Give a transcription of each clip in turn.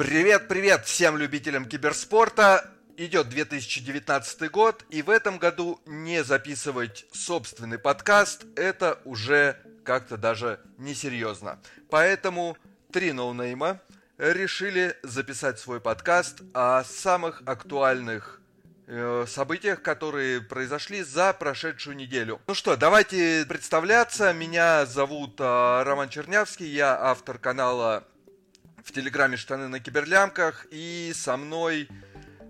Привет-привет всем любителям киберспорта! Идет 2019 год, и в этом году не записывать собственный подкаст – это уже как-то даже несерьезно. Поэтому три ноунейма решили записать свой подкаст о самых актуальных э, событиях, которые произошли за прошедшую неделю. Ну что, давайте представляться. Меня зовут э, Роман Чернявский, я автор канала в Телеграме «Штаны на киберлямках», и со мной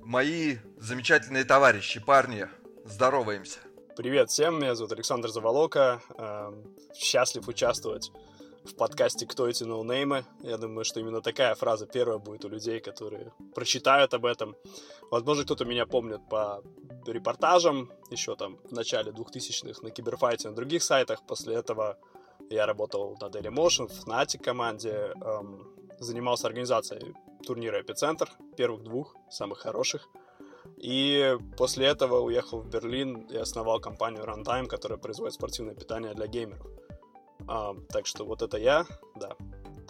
мои замечательные товарищи, парни. Здороваемся. Привет всем, меня зовут Александр Заволока. Эм, счастлив участвовать в подкасте «Кто эти ноунеймы?». Я думаю, что именно такая фраза первая будет у людей, которые прочитают об этом. Возможно, кто-то меня помнит по репортажам еще там в начале 2000-х на Киберфайте на других сайтах. После этого я работал на Dailymotion, в Fnatic команде, эм, занимался организацией турнира «Эпицентр», первых двух, самых хороших. И после этого уехал в Берлин и основал компанию Runtime, которая производит спортивное питание для геймеров. А, так что вот это я, да.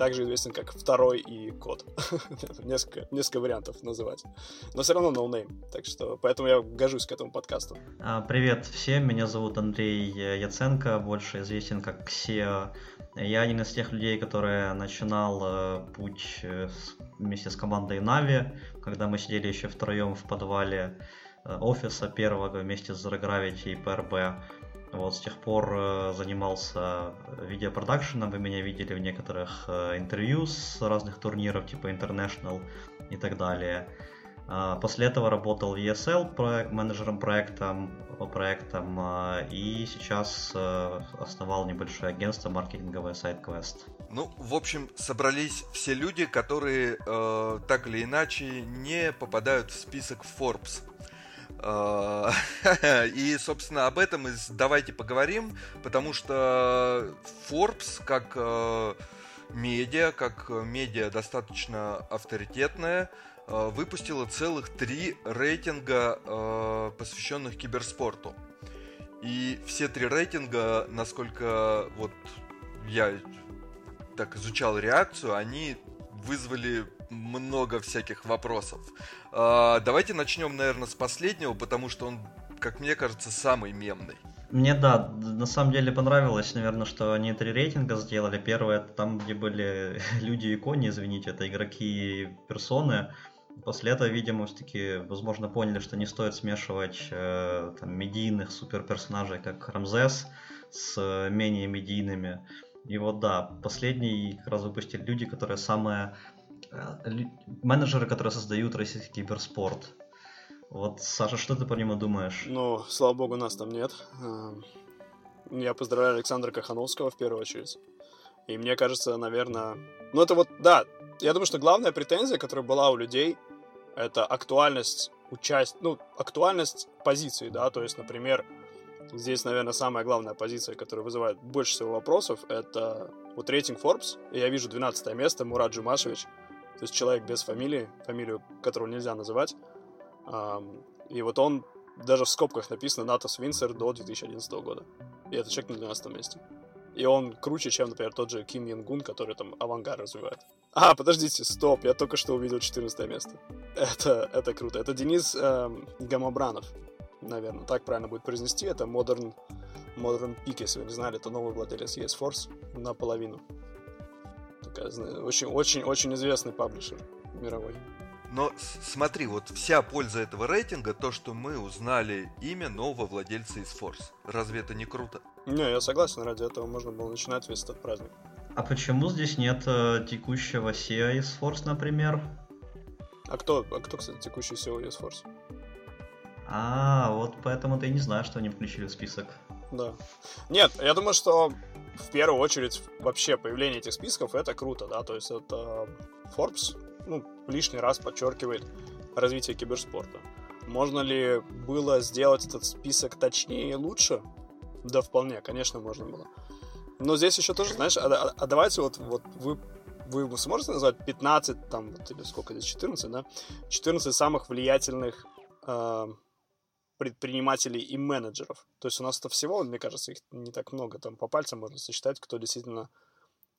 Также известен как второй и код. несколько, несколько вариантов называть. Но все равно no name. Так что поэтому я гожусь к этому подкасту. А, привет всем, меня зовут Андрей Яценко, больше известен как SEO. Я один из тех людей, который начинал э, путь э, вместе с командой Нави, когда мы сидели еще втроем в подвале э, офиса первого вместе с Zero и PRB. Вот, с тех пор э, занимался видеопродакшеном, вы меня видели в некоторых э, интервью с разных турниров, типа International и так далее. А, после этого работал в ESL проект, менеджером проектом, по проектам, а, и сейчас э, основал небольшое агентство маркетинговое SideQuest. Ну, в общем, собрались все люди, которые э, так или иначе не попадают в список Forbes. А, и, собственно, об этом и давайте поговорим, потому что Forbes, как э, медиа, как медиа достаточно авторитетная, э, выпустила целых три рейтинга, э, посвященных киберспорту. И все три рейтинга, насколько вот я так изучал реакцию, они вызвали много всяких вопросов. А, давайте начнем, наверное, с последнего, потому что он, как мне кажется, самый мемный. Мне, да, на самом деле понравилось, наверное, что они три рейтинга сделали. Первое, это там, где были люди и кони, извините, это игроки и персоны. После этого, видимо, все-таки, возможно, поняли, что не стоит смешивать э, там, медийных суперперсонажей, как Рамзес, с э, менее медийными. И вот да, последний как раз выпустили люди, которые самые менеджеры, которые создают российский киберспорт. Вот, Саша, что ты по нему думаешь? Ну, слава богу, нас там нет. Эм, я поздравляю Александра Кахановского в первую очередь. И мне кажется, наверное... Ну, это вот, да, я думаю, что главная претензия, которая была у людей, это актуальность участь... ну, актуальность позиции, да, то есть, например, здесь, наверное, самая главная позиция, которая вызывает больше всего вопросов, это вот рейтинг Forbes, и я вижу 12 место, Мурат Джумашевич, то есть человек без фамилии, фамилию которого нельзя называть. И вот он, даже в скобках написано Натас Винсер до 2011 года. И это человек на 12 месте. И он круче, чем, например, тот же Ким Янгун, который там авангар развивает. А, подождите, стоп, я только что увидел 14 место. Это, это круто. Это Денис эм, Гамабранов, наверное, так правильно будет произнести. Это Modern, Modern Peak, если вы не знали, это новый владелец ES Force наполовину очень-очень-очень известный паблишер мировой. Но смотри, вот вся польза этого рейтинга, то, что мы узнали имя нового владельца из Force. Разве это не круто? Не, я согласен, ради этого можно было начинать весь этот праздник. А почему здесь нет э, текущего SEO из Force, например? А кто, а кто, кстати, текущий SEO из Force? А, вот поэтому ты не знаешь, что они включили в список. Да. Нет, я думаю, что в первую очередь вообще появление этих списков это круто, да, то есть это Forbes, ну, лишний раз подчеркивает развитие киберспорта. Можно ли было сделать этот список точнее и лучше? Да, вполне, конечно, можно было. Но здесь еще тоже, знаешь, а, а, а давайте вот, вот вы, вы сможете назвать 15, там, вот, или сколько здесь, 14, да? 14 самых влиятельных э, предпринимателей и менеджеров. То есть у нас это всего, мне кажется, их не так много, там по пальцам можно сосчитать, кто действительно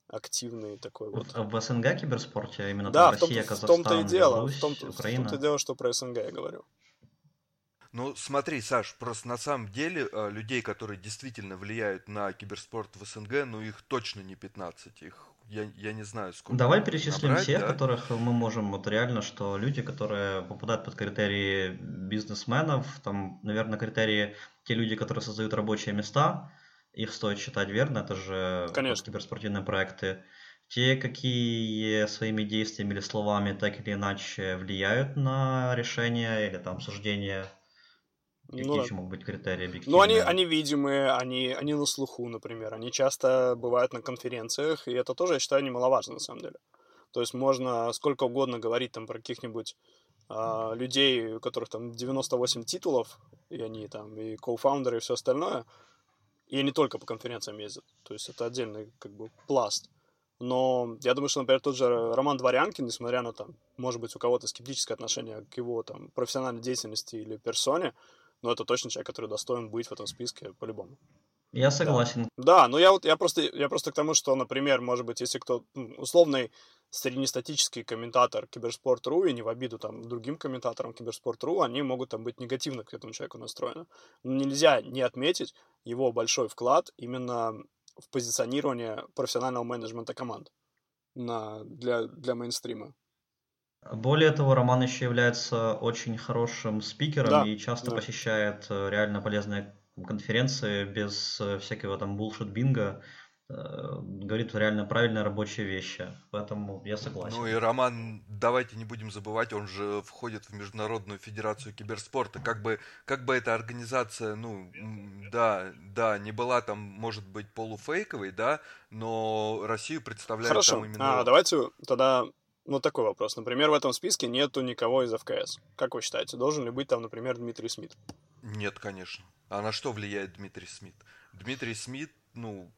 активный такой вот. В СНГ киберспорте именно да, там в том, Россия, в Казахстан, том-то и дело, Беларусь, в том, Украина. В том-то и дело, что про СНГ я говорю. Ну, смотри, Саш, просто на самом деле э, людей, которые действительно влияют на киберспорт в СНГ, ну их точно не 15, их я, я не знаю, сколько. Давай перечислим набрать, всех, да? которых мы можем, вот реально, что люди, которые попадают под критерии бизнесменов, там, наверное, критерии те люди, которые создают рабочие места, их стоит считать верно, это же Конечно. киберспортивные проекты. Те, какие своими действиями или словами так или иначе влияют на решение или там суждение, какие Ну, да. еще могут быть критерии объективные? Ну, они, они видимые, они, они на слуху, например. Они часто бывают на конференциях, и это тоже, я считаю, немаловажно, на самом деле. То есть можно сколько угодно говорить там про каких-нибудь а, людей, у которых там 98 титулов, и они там и коуфаундеры, и все остальное, и они только по конференциям ездят. То есть это отдельный как бы пласт. Но я думаю, что, например, тот же Роман Дворянкин, несмотря на там, может быть, у кого-то скептическое отношение к его там профессиональной деятельности или персоне, но это точно человек, который достоин быть в этом списке по-любому. Я согласен. Да, но я вот я просто я просто к тому, что, например, может быть, если кто условный среднестатический комментатор Киберспорт.ру, и не в обиду там другим комментаторам Киберспорт.ру, они могут там быть негативно к этому человеку настроены. Но нельзя не отметить его большой вклад именно в позиционирование профессионального менеджмента команд на, для, для мейнстрима. Более того, Роман еще является очень хорошим спикером Да, и часто да. посещает э, реально полезные конференции без э, всякого там булшит-бинга. э, Говорит реально правильные рабочие вещи. Поэтому я согласен. Ну и Роман, давайте не будем забывать, он же входит в Международную Федерацию Киберспорта. Как бы, как бы эта организация, ну, да, да, не была там, может быть, полуфейковой, да, но Россию представляет Хорошо. там именно... А, давайте тогда вот такой вопрос. Например, в этом списке нету никого из ФКС. Как вы считаете, должен ли быть там, например, Дмитрий Смит? Нет, конечно. А на что влияет Дмитрий Смит? Дмитрий Смит, ну,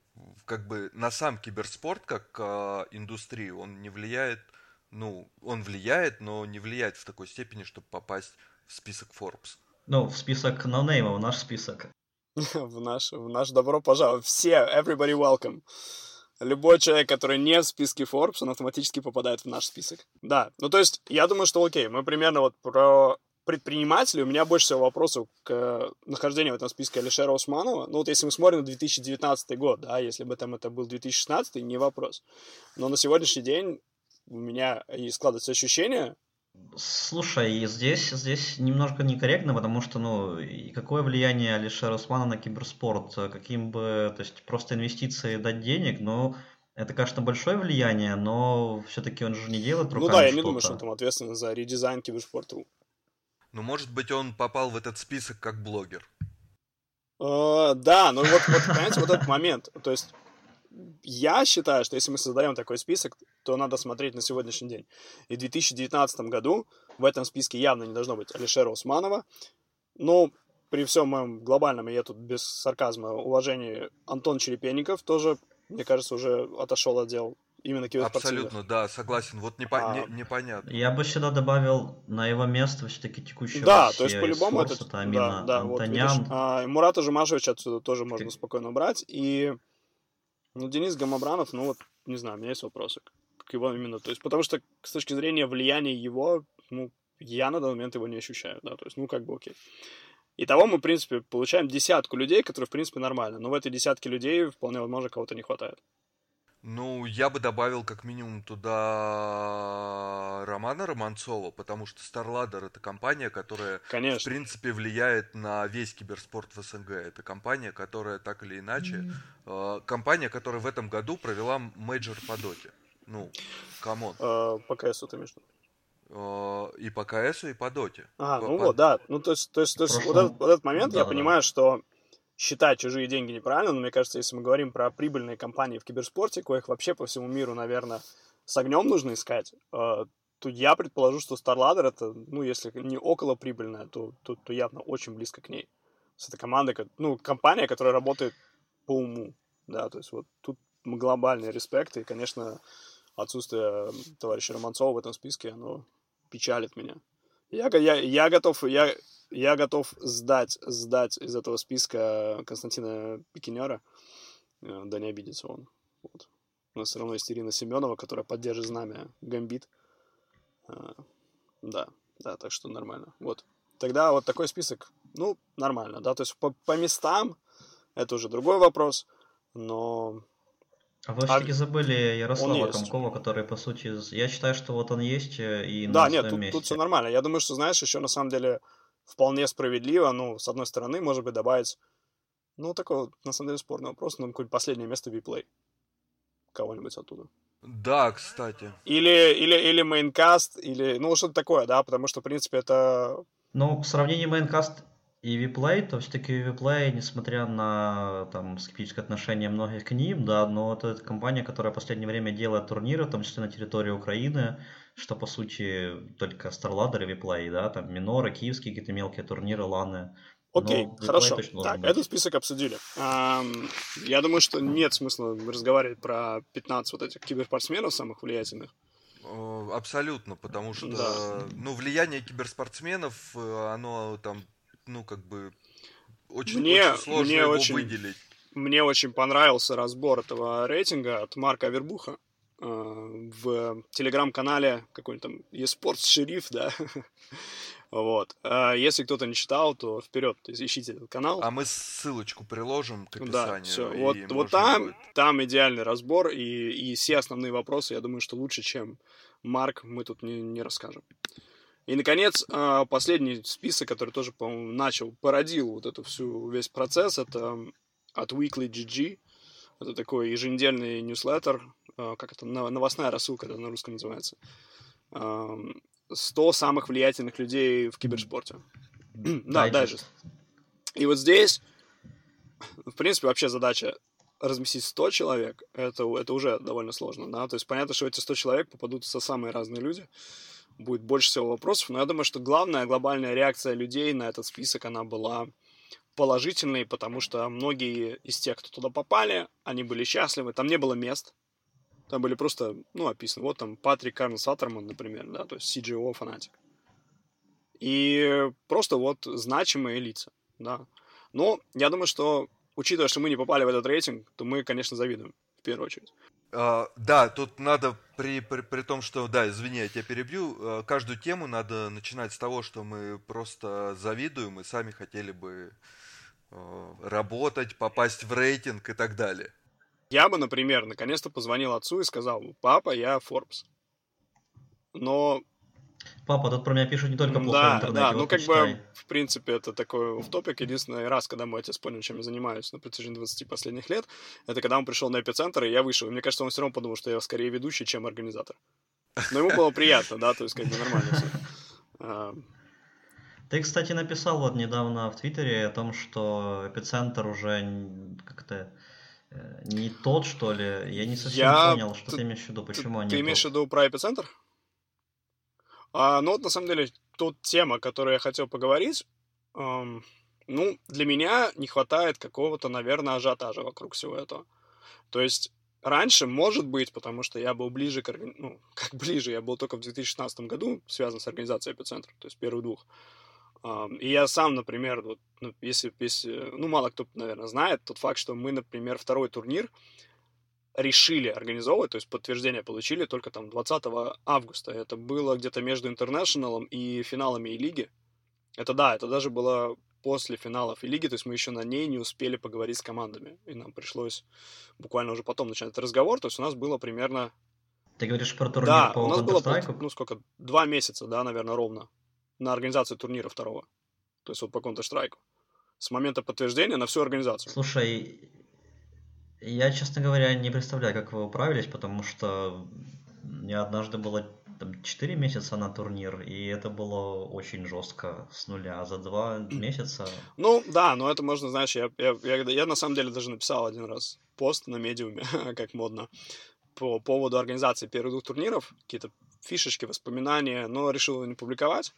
как бы на сам киберспорт как а, индустрию он не влияет, ну, он влияет, но не влияет в такой степени, чтобы попасть в список Forbes. Ну, в список ноунеймов, наш список. в наш, в наш добро пожаловать. Все, everybody welcome. Любой человек, который не в списке Forbes, он автоматически попадает в наш список. Да, ну то есть я думаю, что окей, мы примерно вот про предпринимателей, у меня больше всего вопросов к э, нахождению в этом списке Алишера Усманова. Ну вот если мы смотрим на 2019 год, да, если бы там это был 2016, не вопрос. Но на сегодняшний день у меня и складывается ощущение, Слушай, и здесь, здесь немножко некорректно, потому что, ну, и какое влияние Алишера Усмана на киберспорт? Каким бы, то есть просто инвестиции дать денег, ну, это, конечно, большое влияние, но все-таки он же не делает ну руками да, я не думаю, что он там ответственен за редизайн киберспорта. Ну, может быть, он попал в этот список как блогер. Э, Да, ну вот, вот, понимаете, вот этот момент. То есть я считаю, что если мы создаем такой список, то надо смотреть на сегодняшний день. И в 2019 году в этом списке явно не должно быть Алишера Усманова. Но при всем моем глобальном, и я тут без сарказма, уважении, Антон Черепенников тоже, мне кажется, уже отошел от дел именно киберспортивных. Абсолютно, да, согласен. Вот непо- А. не- непонятно. Я бы сюда добавил на его место все-таки текущего Да, то есть по-любому это... Да, да, вот Антонян. видишь. А, Мурата Жумашевича отсюда тоже можно спокойно убрать. И ну, Денис Гамабранов, ну вот, не знаю, у меня есть вопросы к его именно. То есть, потому что с точки зрения влияния его, ну, я на данный момент его не ощущаю, да, то есть, ну, как бы окей. Итого мы, в принципе, получаем десятку людей, которые, в принципе, нормально. Но в этой десятке людей вполне возможно кого-то не хватает. Ну, я бы добавил как минимум туда Романа Романцова, потому что StarLadder это компания, которая, в Конечно. принципе, влияет на весь киберспорт в СНГ. Это компания, которая так или иначе, э, компания, которая в этом году провела мейджор по доте. Ну, come on. Э, по КСу ты между. Э, и по КСу, и по доте. А, По- ну по- вот, да. Ну, то есть, то есть, то есть вот, этот, вот этот момент, я Да-да-да. понимаю, что считать чужие деньги неправильно, но мне кажется, если мы говорим про прибыльные компании в киберспорте, коих вообще по всему миру, наверное, с огнем нужно искать, э, то я предположу, что StarLadder это, ну, если не около прибыльная, то, то, то явно очень близко к ней. То есть это команда, ко- ну, компания, которая работает по уму, да, то есть вот тут глобальный респект, и, конечно, отсутствие товарища Романцова в этом списке, оно печалит меня. Я, я, я готов, я, я готов сдать, сдать из этого списка Константина Пикинера. Э, Да не обидится он. Вот. У нас все равно есть Ирина Семенова, которая поддержит знамя Гамбит. А, да, да, так что нормально. Вот. Тогда вот такой список, ну, нормально, да, то есть по, по местам это уже другой вопрос, но а вы все-таки а забыли Ярослава Комкова, который, по сути, я считаю, что вот он есть э, и Да, нет, тут, тут все нормально. Я думаю, что, знаешь, еще на самом деле вполне справедливо, ну, с одной стороны, может быть, добавить, ну, такой, на самом деле, спорный вопрос, ну, какое-нибудь последнее место в Виплей. Кого-нибудь оттуда. Да, кстати. Или, или, или мейнкаст, или, ну, что-то такое, да, потому что, в принципе, это... Ну, в сравнении Maincast и WePlay, то все-таки WePlay, несмотря на там скептическое отношение многих к ним, да, но это, это компания, которая в последнее время делает турниры, в том числе на территории Украины, что по сути только StarLadder и WePlay, да, там Миноры, киевские какие-то мелкие турниры, ланы. Окей, okay, хорошо. Так, быть. этот список обсудили. Эм, я думаю, что нет смысла разговаривать про 15 вот этих киберспортсменов самых влиятельных. Абсолютно, потому что да. ну, влияние киберспортсменов, э, оно там ну, как бы, очень, мне, очень сложно мне его очень, выделить. Мне очень понравился разбор этого рейтинга от Марка Вербуха э, в телеграм-канале какой-нибудь там eSports Шериф, да, вот. А если кто-то не читал, то вперед, ищите этот канал. А мы ссылочку приложим к описанию. Да, все. Вот, вот там, будет... там идеальный разбор и, и все основные вопросы, я думаю, что лучше, чем Марк, мы тут не, не расскажем. И, наконец, а, последний список, который тоже, по-моему, начал, породил вот эту всю, весь процесс, это от Weekly GG. Это такой еженедельный ньюслеттер, а, как это, новостная рассылка, это на русском называется. 100 самых влиятельных людей в киберспорте. Да, дайджест. И вот здесь, в принципе, вообще задача разместить 100 человек, это, это уже довольно сложно, да, то есть понятно, что эти 100 человек попадутся самые разные люди, будет больше всего вопросов, но я думаю, что главная глобальная реакция людей на этот список, она была положительной, потому что многие из тех, кто туда попали, они были счастливы, там не было мест, там были просто, ну, описаны, вот там Патрик Карн Саттерман, например, да, то есть CGO фанатик. И просто вот значимые лица, да. Но я думаю, что, учитывая, что мы не попали в этот рейтинг, то мы, конечно, завидуем в первую очередь. Uh, да, тут надо при, при, при том, что, да, извини, я тебя перебью, uh, каждую тему надо начинать с того, что мы просто завидуем и сами хотели бы uh, работать, попасть в рейтинг и так далее. Я бы, например, наконец-то позвонил отцу и сказал, папа, я Forbes. Но Папа, тут про меня пишут не только плохо да, в интернете. Да, вот ну как бы, в принципе, это такой в топик. Единственный раз, когда мой отец понял, чем я занимаюсь на протяжении 20 последних лет, это когда он пришел на эпицентр, и я вышел. И мне кажется, он все равно подумал, что я скорее ведущий, чем организатор. Но ему было приятно, да, то есть как бы нормально все. А. Ты, кстати, написал вот недавно в Твиттере о том, что эпицентр уже как-то э, не тот, что ли? Я не совсем я... понял, что ты, ты имеешь в виду, почему ты, они Ты имеешь в виду про эпицентр? А, ну вот на самом деле тут тема, которую я хотел поговорить. Эм, ну, для меня не хватает какого-то, наверное, ажиотажа вокруг всего этого. То есть раньше, может быть, потому что я был ближе к... Ну, как ближе, я был только в 2016 году связан с организацией эпицентра, то есть первых двух. И я сам, например, вот, ну, если, если, ну, мало кто, наверное, знает тот факт, что мы, например, второй турнир решили организовывать, то есть подтверждение получили только там 20 августа. Это было где-то между Интернешналом и финалами и лиги. Это да, это даже было после финалов и лиги, то есть мы еще на ней не успели поговорить с командами. И нам пришлось буквально уже потом начать этот разговор. То есть у нас было примерно... Ты говоришь про турнир да, по у нас было, ну сколько, два месяца, да, наверное, ровно, на организацию турнира второго. То есть вот по Counter-Strike. С момента подтверждения на всю организацию. Слушай, я, честно говоря, не представляю, как вы управились, потому что я однажды было там, 4 месяца на турнир, и это было очень жестко с нуля. А за 2 месяца... Ну, да, но это можно, знаешь, я, я, я, я на самом деле даже написал один раз пост на медиуме, как модно, по поводу организации первых двух турниров, какие-то фишечки, воспоминания, но решил не публиковать.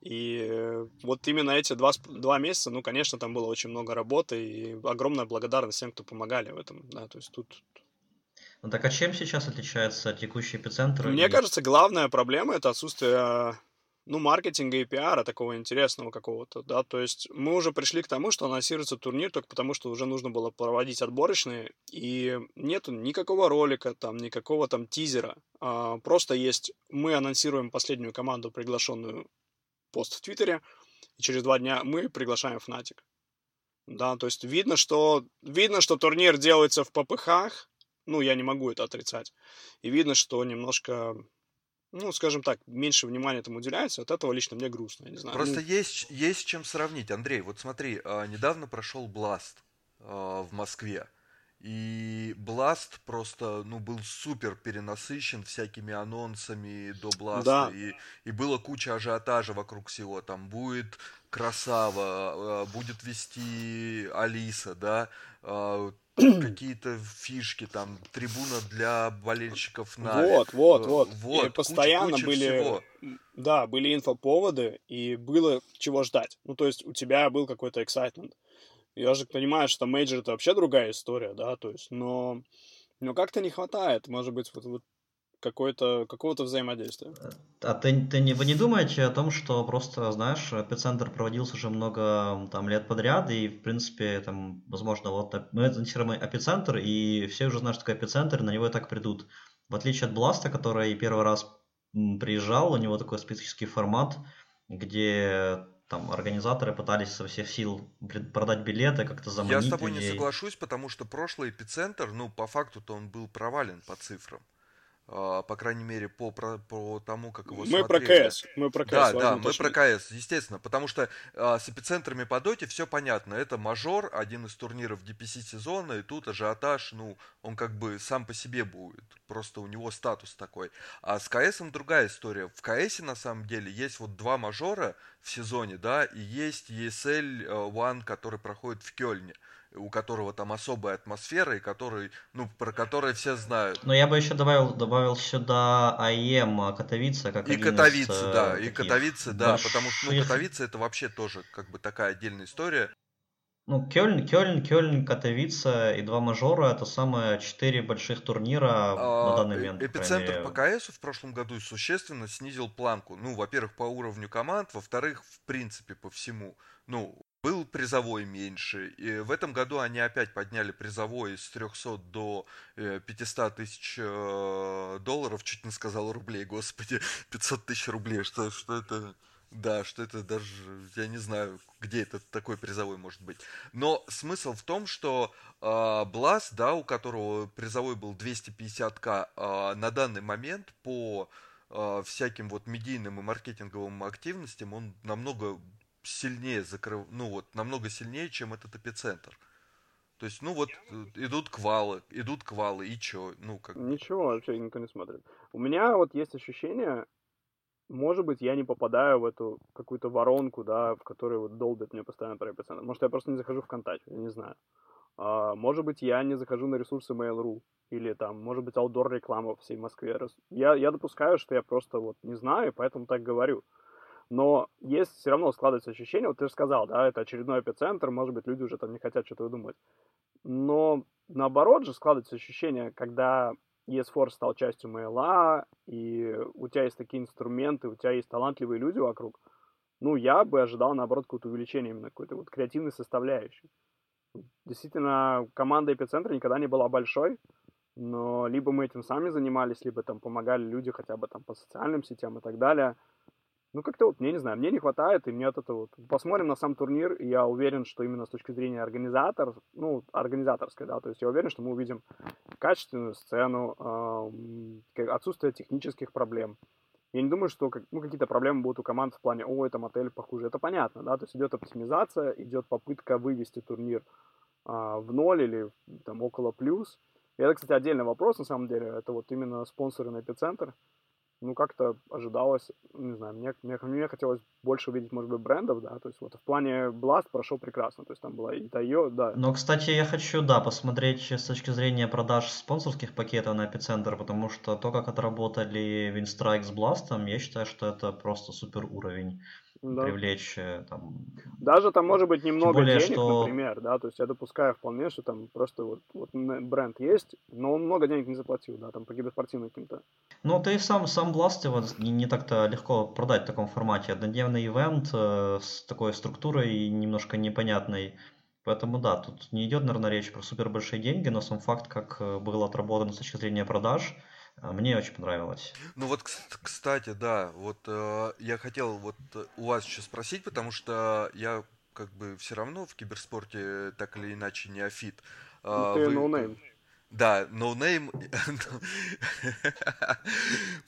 И вот именно эти два, два месяца, ну, конечно, там было очень много работы, и огромная благодарность всем, кто помогали в этом, да, то есть тут... Ну так а чем сейчас отличается текущий эпицентр? Мне и... кажется, главная проблема — это отсутствие ну, маркетинга и пиара такого интересного какого-то, да, то есть мы уже пришли к тому, что анонсируется турнир только потому, что уже нужно было проводить отборочные, и нету никакого ролика, там, никакого там тизера, а, просто есть, мы анонсируем последнюю команду, приглашенную пост в Твиттере, и через два дня мы приглашаем Фнатик. Да, то есть видно, что, видно, что турнир делается в попыхах, ну, я не могу это отрицать, и видно, что немножко ну, скажем так, меньше внимания этому уделяется, от этого лично мне грустно, я не знаю. Просто ну... есть, есть чем сравнить. Андрей, вот смотри, а, недавно прошел Бласт а, в Москве. И Бласт просто, ну, был супер перенасыщен всякими анонсами до Бласта. Да. И, и было куча ажиотажа вокруг всего. Там будет Красава, а, будет вести Алиса, да, какие-то фишки, там, трибуна для болельщиков на Вот, вот, э, вот. вот и постоянно куча, куча были... Всего. Да, были инфоповоды, и было чего ждать. Ну, то есть у тебя был какой-то excitement. Я же понимаю, что мейджор это вообще другая история, да, то есть, но, но как-то не хватает, может быть, вот, вот какое-то, какого-то взаимодействия. А ты, ты не, вы не думаете о том, что просто, знаешь, эпицентр проводился уже много там, лет подряд, и, в принципе, там, возможно, вот мы анонсируем эпицентр, и все уже знают, что такое эпицентр, и на него и так придут. В отличие от Бласта, который первый раз приезжал, у него такой специфический формат, где там организаторы пытались со всех сил продать билеты, как-то заманить Я с тобой людей. не соглашусь, потому что прошлый эпицентр, ну, по факту-то он был провален по цифрам. А, по крайней мере, по, про, по тому, как его Мы смотрели. про КС. Мы про КС. Да, да, мы про КС, естественно. Потому что а, с эпицентрами по доте все понятно. Это мажор, один из турниров DPC сезона, и тут ажиотаж, ну, он как бы сам по себе будет. Просто у него статус такой. А с КС другая история. В КС на самом деле есть вот два мажора в сезоне, да, и есть ESL э, One, который проходит в Кёльне у которого там особая атмосфера, и который, ну, про который все знают. Но я бы еще добавил, добавил сюда АЕМ Катовица, как И Катовицы, из, да, э, и Катовицы, да, больших... потому что, ну, Катовицы это вообще тоже, как бы, такая отдельная история. Ну, Кёльн, Кёльн, Кёльн, Катовица и два мажора это самые четыре больших турнира а, на данный момент. Эпицентр по КС в прошлом году существенно снизил планку. Ну, во-первых, по уровню команд, во-вторых, в принципе, по всему. Ну, был призовой меньше. И в этом году они опять подняли призовой с 300 до 500 э, тысяч э, долларов. Чуть не сказал рублей, господи. 500 тысяч рублей. Что, что это... Да, что это даже, я не знаю, где этот такой призовой может быть. Но смысл в том, что э, да, у которого призовой был 250к, э, на данный момент по э, всяким вот медийным и маркетинговым активностям он намного сильнее закрыв... ну вот, намного сильнее, чем этот эпицентр. То есть, ну вот, э, идут квалы, идут квалы, и чё, ну как... Ничего, вообще никто не смотрит. У меня вот есть ощущение, может быть, я не попадаю в эту какую-то воронку, да, в которой вот долбят мне постоянно про эпицентр. Может, я просто не захожу ВКонтакте, я не знаю. А, может быть, я не захожу на ресурсы Mail.ru, или там, может быть, аудор реклама в всей Москве. Я, я допускаю, что я просто вот не знаю, поэтому так говорю но есть все равно складывается ощущение, вот ты же сказал, да, это очередной эпицентр, может быть, люди уже там не хотят что-то выдумывать. Но наоборот же складывается ощущение, когда ESForce стал частью MLA, и у тебя есть такие инструменты, у тебя есть талантливые люди вокруг, ну, я бы ожидал, наоборот, какое-то увеличение именно какой-то вот креативной составляющей. Действительно, команда Эпицентра никогда не была большой, но либо мы этим сами занимались, либо там помогали люди хотя бы там по социальным сетям и так далее – ну, как-то вот, мне не знаю, мне не хватает, и мне от этого... Вот... Посмотрим на сам турнир, и я уверен, что именно с точки зрения организатор, ну, организаторской, да, то есть я уверен, что мы увидим качественную сцену, э, отсутствие технических проблем. Я не думаю, что ну, какие-то проблемы будут у команд в плане, о, это мотель похуже. Это понятно, да, то есть идет оптимизация, идет попытка вывести турнир э, в ноль или там около плюс. И это, кстати, отдельный вопрос, на самом деле, это вот именно спонсоры на эпицентр ну, как-то ожидалось, не знаю, мне, мне, мне хотелось больше увидеть, может быть, брендов, да, то есть вот в плане Blast прошел прекрасно, то есть там была и Тайо, да. Но, кстати, я хочу, да, посмотреть с точки зрения продаж спонсорских пакетов на Эпицентр, потому что то, как отработали Winstrike с Blast, я считаю, что это просто супер уровень. Да. привлечь э, там... Даже там может быть немного более, денег, что... например, да, то есть я допускаю вполне, что там просто вот, вот бренд есть, но он много денег не заплатил, да, там по киберспортивным каким-то. Ну, ты сам, сам Blast его не, не так-то легко продать в таком формате. Однодневный ивент э, с такой структурой немножко непонятной. Поэтому да, тут не идет, наверное, речь про супер большие деньги, но сам факт, как э, был отработан с точки зрения продаж, мне очень понравилось. Ну вот, кстати, да, вот э, я хотел вот у вас еще спросить, потому что я как бы все равно в киберспорте так или иначе неофит. Ну, ты Вы... no да, no name.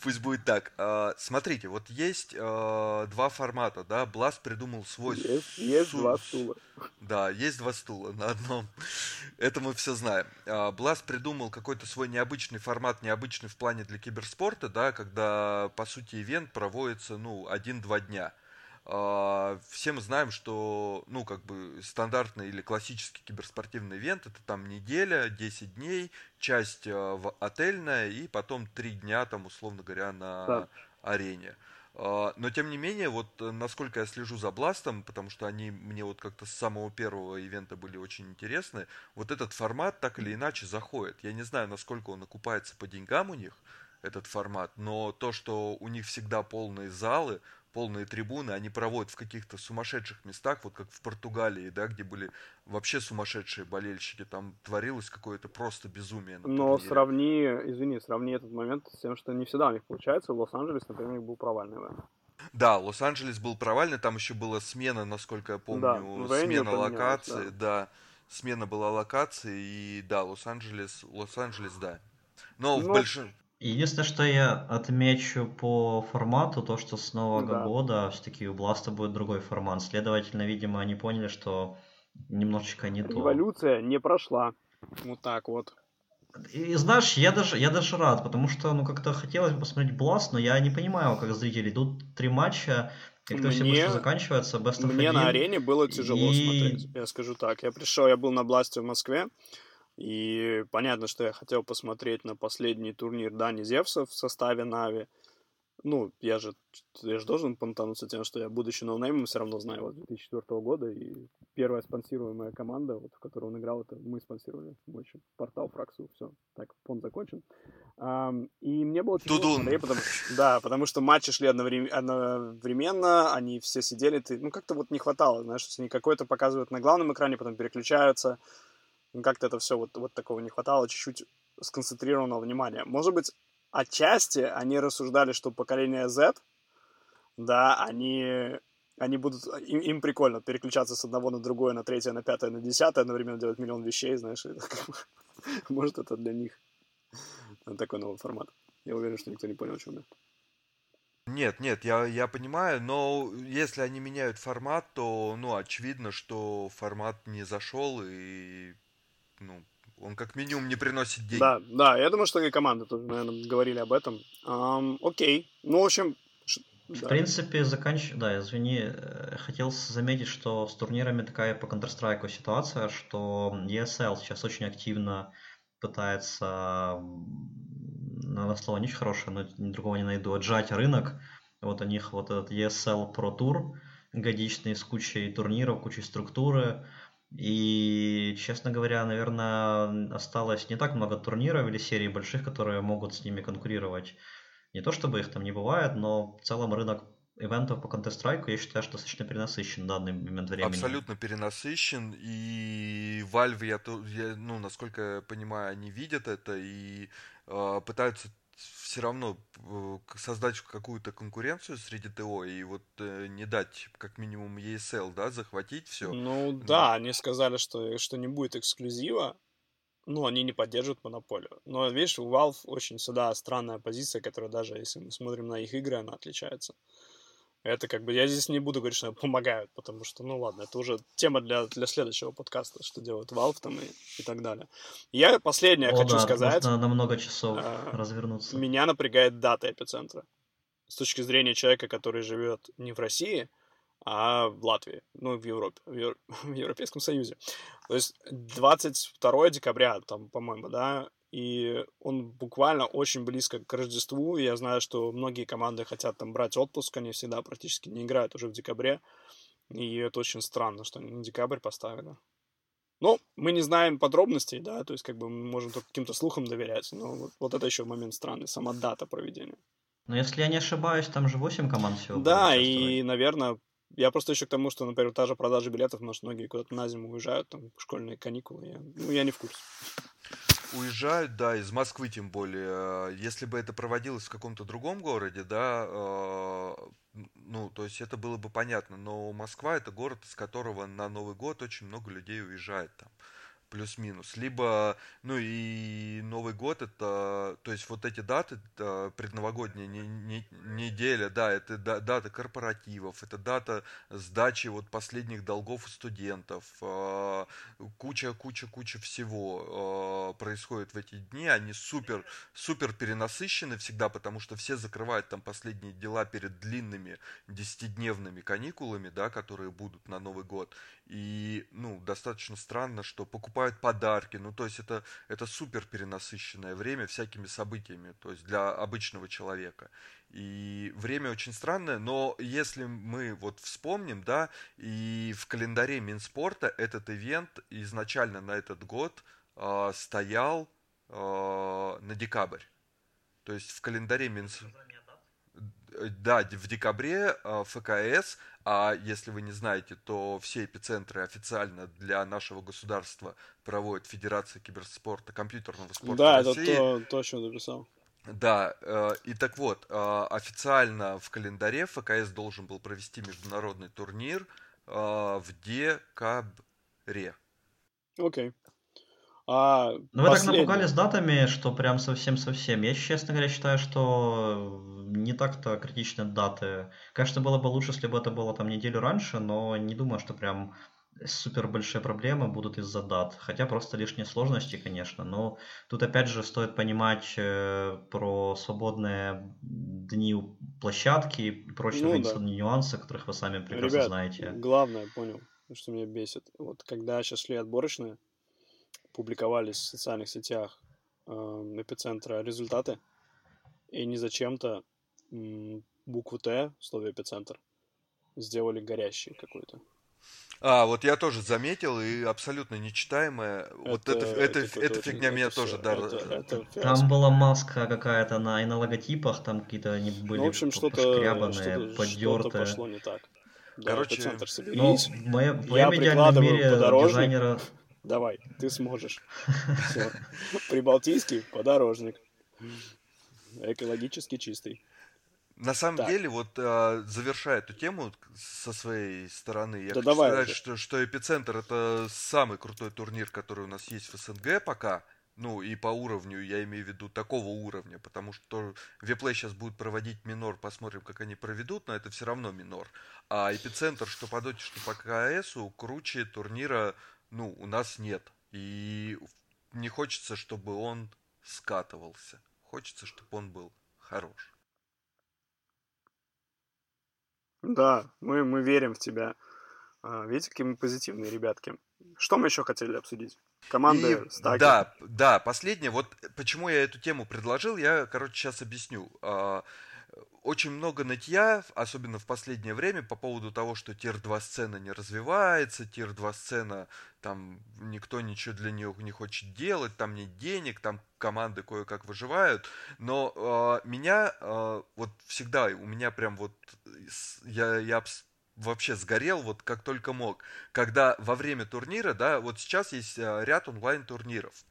Пусть будет так. А, смотрите, вот есть а, два формата, да. Blast придумал свой. Есть, есть два стула. Да, есть два стула на одном. Это мы все знаем. Blast придумал какой-то свой необычный формат, необычный в плане для киберспорта, да, когда по сути ивент проводится, ну, один-два дня. А, все мы знаем, что, ну, как бы стандартный или классический киберспортивный ивент это там неделя, 10 дней, часть а, в отельная и потом 3 дня там, условно говоря, на да. арене. А, но тем не менее, вот насколько я слежу за Бластом, потому что они мне вот как-то с самого первого ивента были очень интересны, вот этот формат так или иначе заходит. Я не знаю, насколько он окупается по деньгам у них, этот формат, но то, что у них всегда полные залы, полные трибуны, они проводят в каких-то сумасшедших местах, вот как в Португалии, да, где были вообще сумасшедшие болельщики, там творилось какое-то просто безумие. Но сравни, извини, сравни этот момент с тем, что не всегда у них получается. Лос-Анджелес, например, у них был провальный вариант. Да, Лос-Анджелес был провальный, там еще была смена, насколько я помню, да, смена локации, да. да, смена была локации, и да, Лос-Анджелес, Лос-Анджелес, да. Но ну, в большинстве Единственное, что я отмечу по формату, то, что с Нового да. года все-таки у Бласта будет другой формат. Следовательно, видимо, они поняли, что немножечко не то. Революция не прошла. Вот так вот. И знаешь, я даже, я даже рад, потому что, ну, как-то хотелось бы посмотреть Бласт, но я не понимаю, как зрители. Идут три матча, и как-то все быстро заканчивается, best of Мне на арене было тяжело и... смотреть, я скажу так. Я пришел, я был на Бласте в Москве, и понятно, что я хотел посмотреть на последний турнир Дани Зевса в составе Нави. Ну, я же, я же должен понтануться тем, что я, будучи ноунеймом, все равно знаю его с 2004 года. И первая спонсируемая команда, вот, в которой он играл, это мы спонсировали. Мой портал Фраксу. Все, так, он закончен. Um, и мне было тяжело смотреть, потому, да, потому что матчи шли одновременно, одновременно, они все сидели, ты, ну, как-то вот не хватало, знаешь, они какой-то показывают на главном экране, потом переключаются, как-то это все вот, вот такого не хватало, чуть-чуть сконцентрированного внимания. Может быть, отчасти они рассуждали, что поколение Z, да, они, они будут, им, им прикольно переключаться с одного на другое, на третье, на пятое, на десятое, одновременно делать миллион вещей, знаешь, это, может, это для них такой новый формат. Я уверен, что никто не понял, о чем я. Нет, нет, я, я понимаю, но если они меняют формат, то, ну, очевидно, что формат не зашел, и ну, он как минимум не приносит денег. Да, да, я думаю, что и команды тоже, наверное, говорили об этом. Um, окей, ну, в общем... В да. принципе, заканч... Да, извини, э, хотел заметить, что с турнирами такая по Counter-Strike ситуация, что ESL сейчас очень активно пытается, на слово не очень хорошее, но другого не найду, отжать рынок. Вот у них вот этот ESL Pro Tour годичный с кучей турниров, кучей структуры, и, честно говоря, наверное, осталось не так много турниров или серий больших, которые могут с ними конкурировать. Не то чтобы их там не бывает, но в целом рынок ивентов по Counter-Strike, я считаю, что достаточно перенасыщен в данный момент времени. Абсолютно перенасыщен, и Valve, я, я, ну, насколько я понимаю, они видят это и э, пытаются все равно э, создать какую-то конкуренцию среди ТО и вот э, не дать как минимум ESL, да, захватить все. Ну да, они сказали, что, что не будет эксклюзива, ну, они не поддерживают монополию. Но, видишь, у Valve очень сюда странная позиция, которая даже, если мы смотрим на их игры, она отличается. Это как бы, я здесь не буду говорить, что помогают, потому что, ну ладно, это уже тема для, для следующего подкаста, что делают Valve там и, и так далее. Я последнее О, хочу да, сказать. Можно на много часов а, развернуться. Меня напрягает дата эпицентра. С точки зрения человека, который живет не в России, а в Латвии, ну, в Европе, в, Евро... в Европейском Союзе. То есть 22 декабря, там, по-моему, да, и он буквально очень близко к Рождеству. Я знаю, что многие команды хотят там брать отпуск, они всегда практически не играют уже в декабре. И это очень странно, что они на декабрь поставили. Ну, мы не знаем подробностей, да, то есть как бы мы можем только каким-то слухам доверять, но вот, вот это еще момент странный, сама дата проведения. Но если я не ошибаюсь, там же 8 команд всего. Да, и, наверное, я просто еще к тому, что, например, та же продажа билетов, может, многие куда-то на зиму уезжают, там, школьные каникулы, я, ну, я не в курсе. Уезжают, да, из Москвы тем более. Если бы это проводилось в каком-то другом городе, да, э, ну, то есть это было бы понятно, но Москва это город, из которого на Новый год очень много людей уезжает там плюс-минус. Либо, ну и Новый год, это, то есть вот эти даты, это предновогодняя не, не, неделя, да, это дата корпоративов, это дата сдачи вот последних долгов студентов, куча-куча-куча а, всего а, происходит в эти дни, они супер, супер перенасыщены всегда, потому что все закрывают там последние дела перед длинными десятидневными каникулами, да, которые будут на Новый год, и, ну, достаточно странно, что покупают подарки. Ну, то есть это, это супер перенасыщенное время всякими событиями, то есть для обычного человека. И время очень странное, но если мы вот вспомним, да, и в календаре Минспорта этот ивент изначально на этот год э, стоял э, на декабрь. То есть в календаре Минспорта да, в декабре э, ФКС, а если вы не знаете, то все эпицентры официально для нашего государства проводит Федерация киберспорта, компьютерного спорта Да, России. это то, то, о чем написал. Да, э, и так вот, э, официально в календаре ФКС должен был провести международный турнир в декабре. Окей. А ну, вы так напугали с датами, что прям совсем-совсем. Я, честно говоря, считаю, что не так-то критичны даты. Конечно, было бы лучше, если бы это было там неделю раньше, но не думаю, что прям супер большие проблемы будут из-за дат. Хотя просто лишние сложности, конечно. Но тут опять же стоит понимать э, про свободные дни площадки и прочие ну, да. нюансы, которых вы сами прекрасно Ребят, знаете. Главное, понял, что меня бесит. Вот когда сейчас шли отборочные, публиковались в социальных сетях э, эпицентра результаты, и не зачем-то букву Т в слове эпицентр сделали горящий какой-то. А, вот я тоже заметил, и абсолютно нечитаемая. Это, вот это, это, это, это фигня это меня все, тоже, да. Это, это там была маска какая-то на, и на логотипах, там какие-то они были ну, в общем, что-то, что подертые. Что пошло не так. Да, Короче, ну, моем, в моем идеальном мире дизайнера... Давай, ты сможешь. Прибалтийский подорожник. Экологически чистый. На самом так. деле, вот э, завершая эту тему со своей стороны, я да хочу сказать, уже. что, что Эпицентр это самый крутой турнир, который у нас есть в СНГ пока. Ну и по уровню, я имею в виду такого уровня, потому что Виплей сейчас будет проводить минор, посмотрим, как они проведут, но это все равно минор. А эпицентр, что по доте, что по КСу, круче турнира, ну, у нас нет. И не хочется, чтобы он скатывался. Хочется, чтобы он был хорош. Да, мы, мы верим в тебя. А, видите, какие мы позитивные ребятки. Что мы еще хотели обсудить? Команды, и, стаки. Да, да, последнее. Вот почему я эту тему предложил, я, короче, сейчас объясню. А, очень много нытья, особенно в последнее время, по поводу того, что tier-2 сцена не развивается, tier-2 сцена, там никто ничего для нее не хочет делать, там нет денег, там команды кое-как выживают. Но э, меня э, вот всегда, у меня прям вот, я, я вообще сгорел вот как только мог, когда во время турнира, да, вот сейчас есть ряд онлайн-турниров а,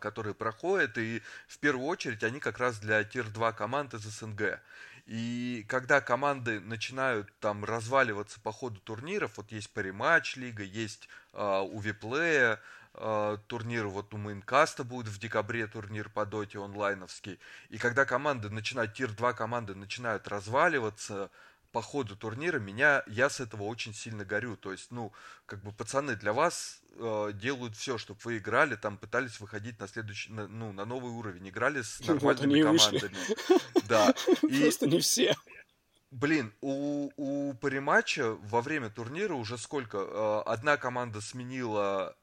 которые проходят, и в первую очередь они как раз для tier-2 команд из СНГ. И когда команды начинают там разваливаться по ходу турниров, вот есть Parimatch лига, есть э, у WePlay я э, турнир, вот у Мейнкаста будет в декабре турнир по доте онлайновский. И когда команды начинают, tier-2 команды начинают разваливаться, по ходу турнира меня, я с этого очень сильно горю. То есть, ну, как бы пацаны для вас э, делают все, чтобы вы играли, там пытались выходить на следующий, на, ну, на новый уровень, играли с нормальными вот командами. Да. И, Просто не все. Блин, у, у париматча во время турнира уже сколько? Э, одна команда сменила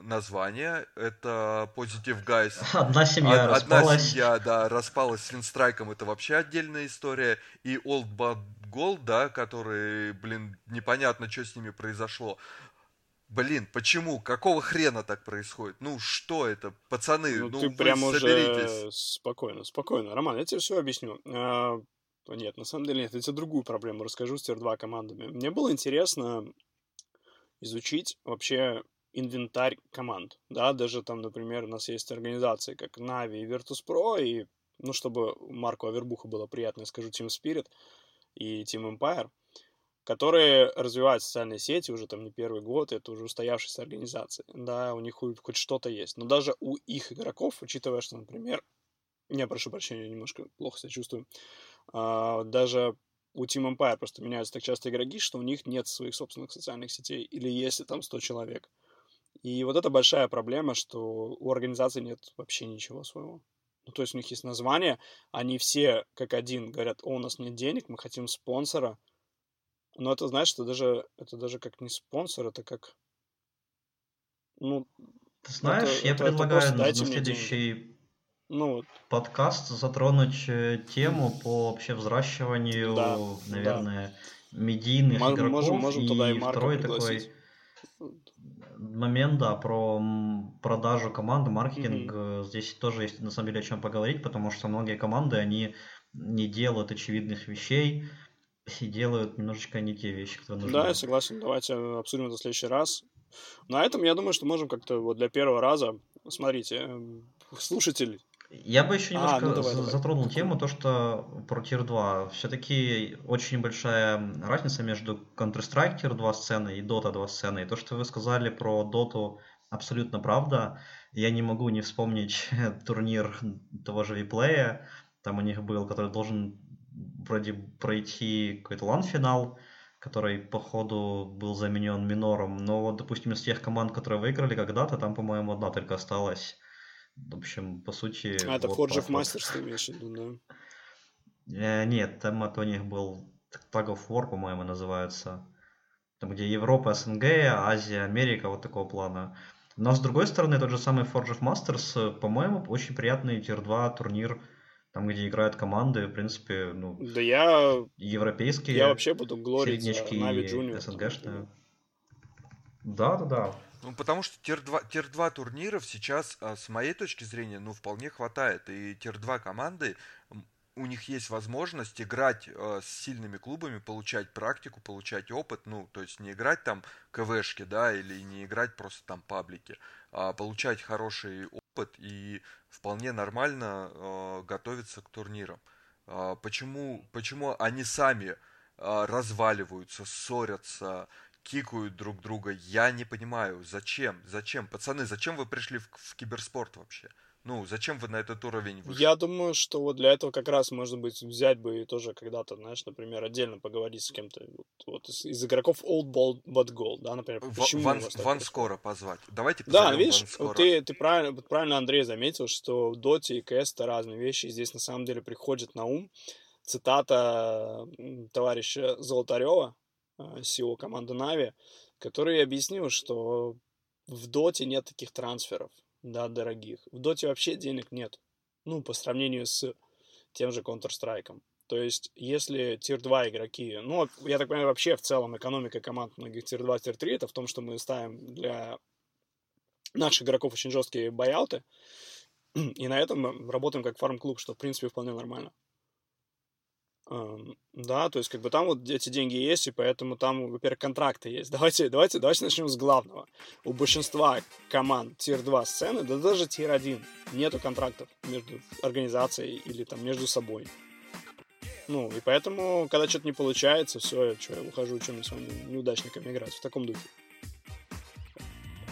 название. Это Positive Guys. Одна семья Од- распалась. Одна семья, да, распалась с Винстрайком. Это вообще отдельная история. И Old Bad Gold, да, который, блин, непонятно, что с ними произошло. Блин, почему? Какого хрена так происходит? Ну, что это? Пацаны, ну, ну ты прям уже спокойно, спокойно. Роман, я тебе все объясню. А, нет, на самом деле нет, я тебе другую проблему расскажу с тир-2 командами. Мне было интересно изучить вообще инвентарь команд, да, даже там, например, у нас есть организации, как Navi и Virtus.pro, и, ну, чтобы Марку Авербуха было приятно, я скажу Team Spirit и Team Empire, которые развивают социальные сети уже там не первый год, это уже устоявшиеся организации, да, у них хоть, хоть что-то есть, но даже у их игроков, учитывая, что, например, я прошу прощения, немножко плохо себя чувствую, а, даже у Team Empire просто меняются так часто игроки, что у них нет своих собственных социальных сетей, или если там 100 человек. И вот это большая проблема, что у организации нет вообще ничего своего. Ну, то есть у них есть название, они все как один говорят, о, у нас нет денег, мы хотим спонсора. Но это, знаешь, это даже, это даже как не спонсор, это как... Ну, Ты знаешь, это, я это, предлагаю это на следующий ну, подкаст затронуть э, тему по вообще взращиванию, да, наверное, да. медийных М- игроков. Можем, можем и туда и второй пригласить. такой момент, да, про продажу команды, маркетинг. Mm-hmm. Здесь тоже есть на самом деле о чем поговорить, потому что многие команды, они не делают очевидных вещей и делают немножечко не те вещи, которые нужны. Да, я согласен. Давайте обсудим это в следующий раз. На этом, я думаю, что можем как-то вот для первого раза, смотрите, эм, слушатель я бы еще немножко а, ну давай, затронул давай. тему, то, что про Tier 2. Все-таки очень большая разница между Counter-Strike Tier 2 сценой и Dota 2 сценой. То, что вы сказали про Dota, абсолютно правда. Я не могу не вспомнить турнир того же Виплея. Там у них был, который должен вроде пройти какой-то лан-финал, который по ходу был заменен минором. Но вот, допустим, из тех команд, которые выиграли когда-то, там, по-моему, одна только осталась в общем, по сути... А, это вот Forge of Masters ты имеешь в виду, да? Э, нет, там это у них был Tag of War, по-моему, называется. Там, где Европа, СНГ, Азия, Америка, вот такого плана. Но, с другой стороны, тот же самый Forge of Masters, по-моему, очень приятный tier-2 турнир, там, где играют команды, в принципе, ну... Да я... Европейские. Я вообще буду глорить Navi Junior. СНГшные. Да-да-да. Ну, потому что tier-2, tier-2 турниров сейчас, а, с моей точки зрения, ну, вполне хватает. И tier-2 команды, у них есть возможность играть э, с сильными клубами, получать практику, получать опыт, ну, то есть не играть там КВшки, да, или не играть просто там паблики, а получать хороший опыт и вполне нормально э, готовиться к турнирам. Э, почему, почему они сами разваливаются, ссорятся, кикают друг друга. Я не понимаю, зачем? Зачем? Пацаны, зачем вы пришли в, в киберспорт вообще? Ну, зачем вы на этот уровень вышли? Я думаю, что вот для этого как раз, может быть, взять бы и тоже когда-то, знаешь, например, отдельно поговорить с кем-то вот, вот из, из игроков Old Ball But Gold, да, например. Почему Ван, Ван Скоро позвать. Давайте Да, видишь, ты, ты правильно, правильно, Андрей, заметил, что в Доте и КС это разные вещи. Здесь на самом деле приходит на ум цитата товарища Золотарева, CEO команды Нави, который объяснил, что в Доте нет таких трансферов, да, дорогих. В Доте вообще денег нет. Ну, по сравнению с тем же Counter-Strike. То есть, если tier-2 игроки, ну, я так понимаю, вообще в целом экономика команд многих tier-2, tier-3, это в том, что мы ставим для наших игроков очень жесткие байауты, и на этом мы работаем как фарм-клуб, что, в принципе, вполне нормально. Да, то есть как бы там вот эти деньги есть, и поэтому там, во-первых, контракты есть. Давайте, давайте, давайте начнем с главного. У большинства команд tier-2 сцены, да даже tier-1, нету контрактов между организацией или там между собой. Ну, и поэтому, когда что-то не получается, все, что, я ухожу чем-нибудь с вами неудачниками играть в таком духе.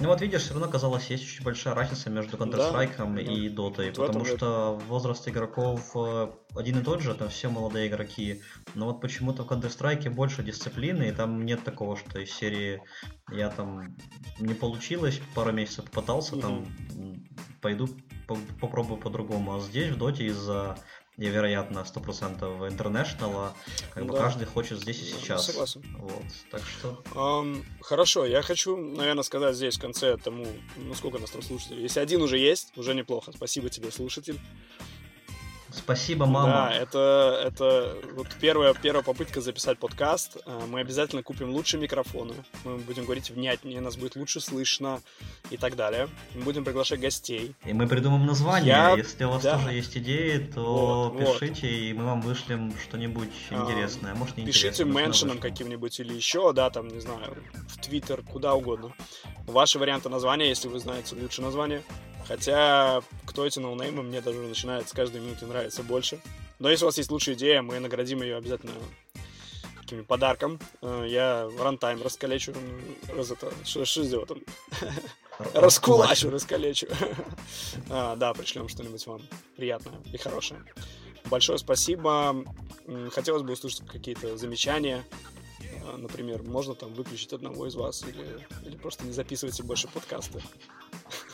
Ну вот видишь, все равно казалось, есть очень большая разница между Counter-Strike да, и Dota, вот потому что возраст игроков э, один и тот же, там все молодые игроки, но вот почему-то в Counter-Strike больше дисциплины, и там нет такого, что из серии я там не получилось, пару месяцев попытался, угу. там пойду по попробую по-другому, а здесь в Доте из-за и, вероятно, 100% интернешнала. Как бы Да. каждый хочет здесь и сейчас. Согласен. Вот. Так что Ам, хорошо, я хочу, наверное, сказать здесь в конце тому, ну сколько нас там слушателей. Если один уже есть, уже неплохо. Спасибо тебе, слушатель. Спасибо, мама. Да, это, это вот первая, первая попытка записать подкаст. А, Мы обязательно купим лучшие микрофоны. Мы будем говорить внятнее, нас будет лучше слышно и так далее. Мы будем приглашать гостей. И мы придумаем название. Я- Если у вас да. тоже есть идеи, то Вот, вот. пишите, и мы вам вышлем что-нибудь А, интересное. Может, не Пишите меншином каким-нибудь или еще, да, там, не знаю, в Твиттер, куда угодно. Ваши варианты названия, если вы знаете лучше название. Хотя, кто эти ноунеймы, мне даже начинает с каждой минуты нравиться больше. Но если у вас есть лучшая идея, мы наградим ее обязательно каким подарком. Э, Я рантайм раскалечу. Раз это, что что сделал там? Раскулачу, раскалечу. А, Да, пришлем что-нибудь вам приятное и хорошее. Большое спасибо. Хотелось бы услышать какие-то замечания. А, Например, можно там выключить одного из вас или, или просто не записывайте больше подкасты.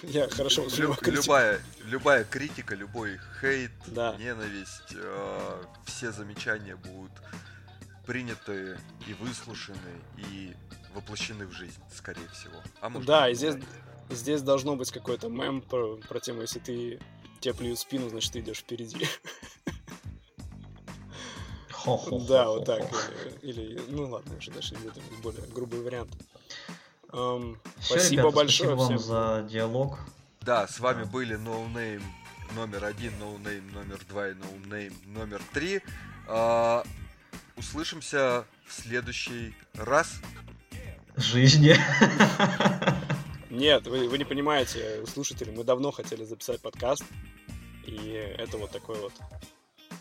Я хорошо Лю- критику. любая, любая критика, любой хейт, Да. ненависть, э, все замечания будут приняты и выслушаны и воплощены в жизнь, скорее всего. А может, Да, и здесь, здесь должно быть какой-то мем про, про тему, если ты тебе плюют спину, значит, ты идешь впереди. Да, вот так. Или, или- ну ладно, уже дальше не будем, более грубый вариант. Эм, Всё, спасибо ребята, большое Спасибо вам всем. за диалог. Да, с вами были NoName номер один, NoName номер два и NoName номер три. А, услышимся в следующий раз. Жизни. Нет, вы, вы не понимаете, слушатели, мы давно хотели записать подкаст, и это вот такое вот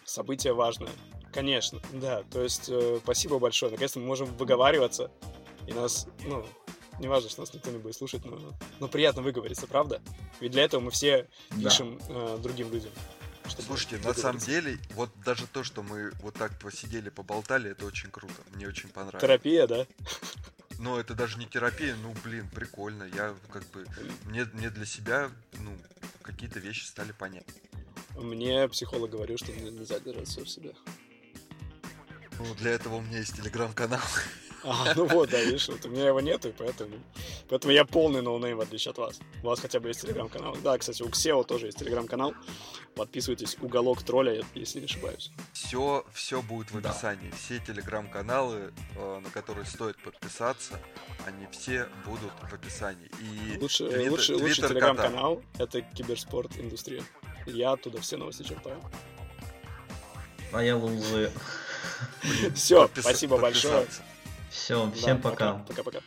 событие важное. Конечно, да, то есть э, спасибо большое, наконец-то мы можем выговариваться, и нас, ну, не важно, что нас никто не будет слушать, но, но приятно выговориться, правда? Ведь для этого мы все Да. пишем э, другим людям. чтобы Слушайте, на самом деле, вот даже то, что мы вот так посидели, поболтали, это очень круто. Мне очень понравилось. Терапия, да? Но это даже не терапия, ну блин, прикольно. Я как бы мне, мне для себя, ну, какие-то вещи стали понятны. Мне психолог говорил, что не- нельзя держать все в себе. Ну, для этого у меня есть телеграм-канал. А, ну вот, да, видишь, вот у меня его нету, и поэтому, поэтому я полный no-name, в отличие от вас. У вас хотя бы есть телеграм-канал. Да, кстати, у Ксео тоже есть телеграм-канал. Подписывайтесь, уголок тролля, если не ошибаюсь. Все, все будет в Да. описании. Все телеграм-каналы, э, на которые стоит подписаться, они все будут в описании. И Лучше, Твиттер- лучше, лучший Твиттер телеграм-канал — это киберспорт индустрия. Я оттуда все новости черпаю. А я лузы. Все, спасибо большое. Все, Да, всем пока. Пока-пока.